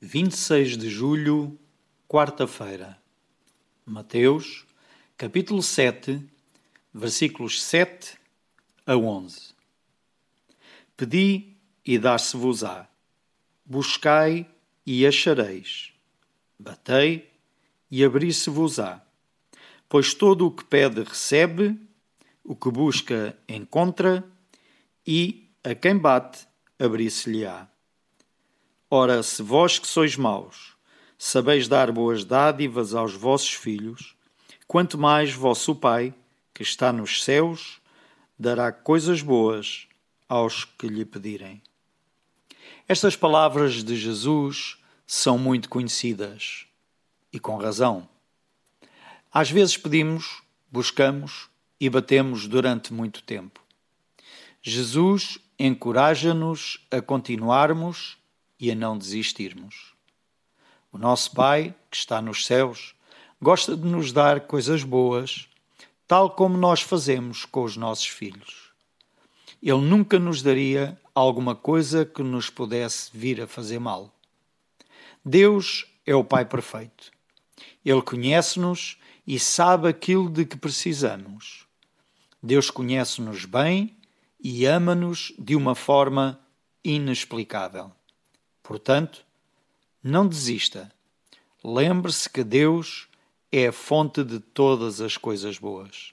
26 de julho, quarta-feira. Mateus, capítulo 7, versículos 7 a 11. Pedi e dar-se-vos-á. Buscai e achareis. Batei e abrir-se-vos-á. Pois todo o que pede recebe, o que busca encontra, e a quem bate abrir-se-lhe-á. Ora, se vós que sois maus, sabeis dar boas dádivas aos vossos filhos, quanto mais vosso Pai, que está nos céus, dará coisas boas aos que lhe pedirem. Estas palavras de Jesus são muito conhecidas e com razão. Às vezes pedimos, buscamos e batemos durante muito tempo. Jesus encoraja-nos a continuarmos e a não desistirmos. O nosso Pai, que está nos céus, gosta de nos dar coisas boas, tal como nós fazemos com os nossos filhos. Ele nunca nos daria alguma coisa que nos pudesse vir a fazer mal. Deus é o Pai perfeito. Ele conhece-nos e sabe aquilo de que precisamos. Deus conhece-nos bem e ama-nos de uma forma inexplicável. Portanto, não desista. Lembre-se que Deus é a fonte de todas as coisas boas.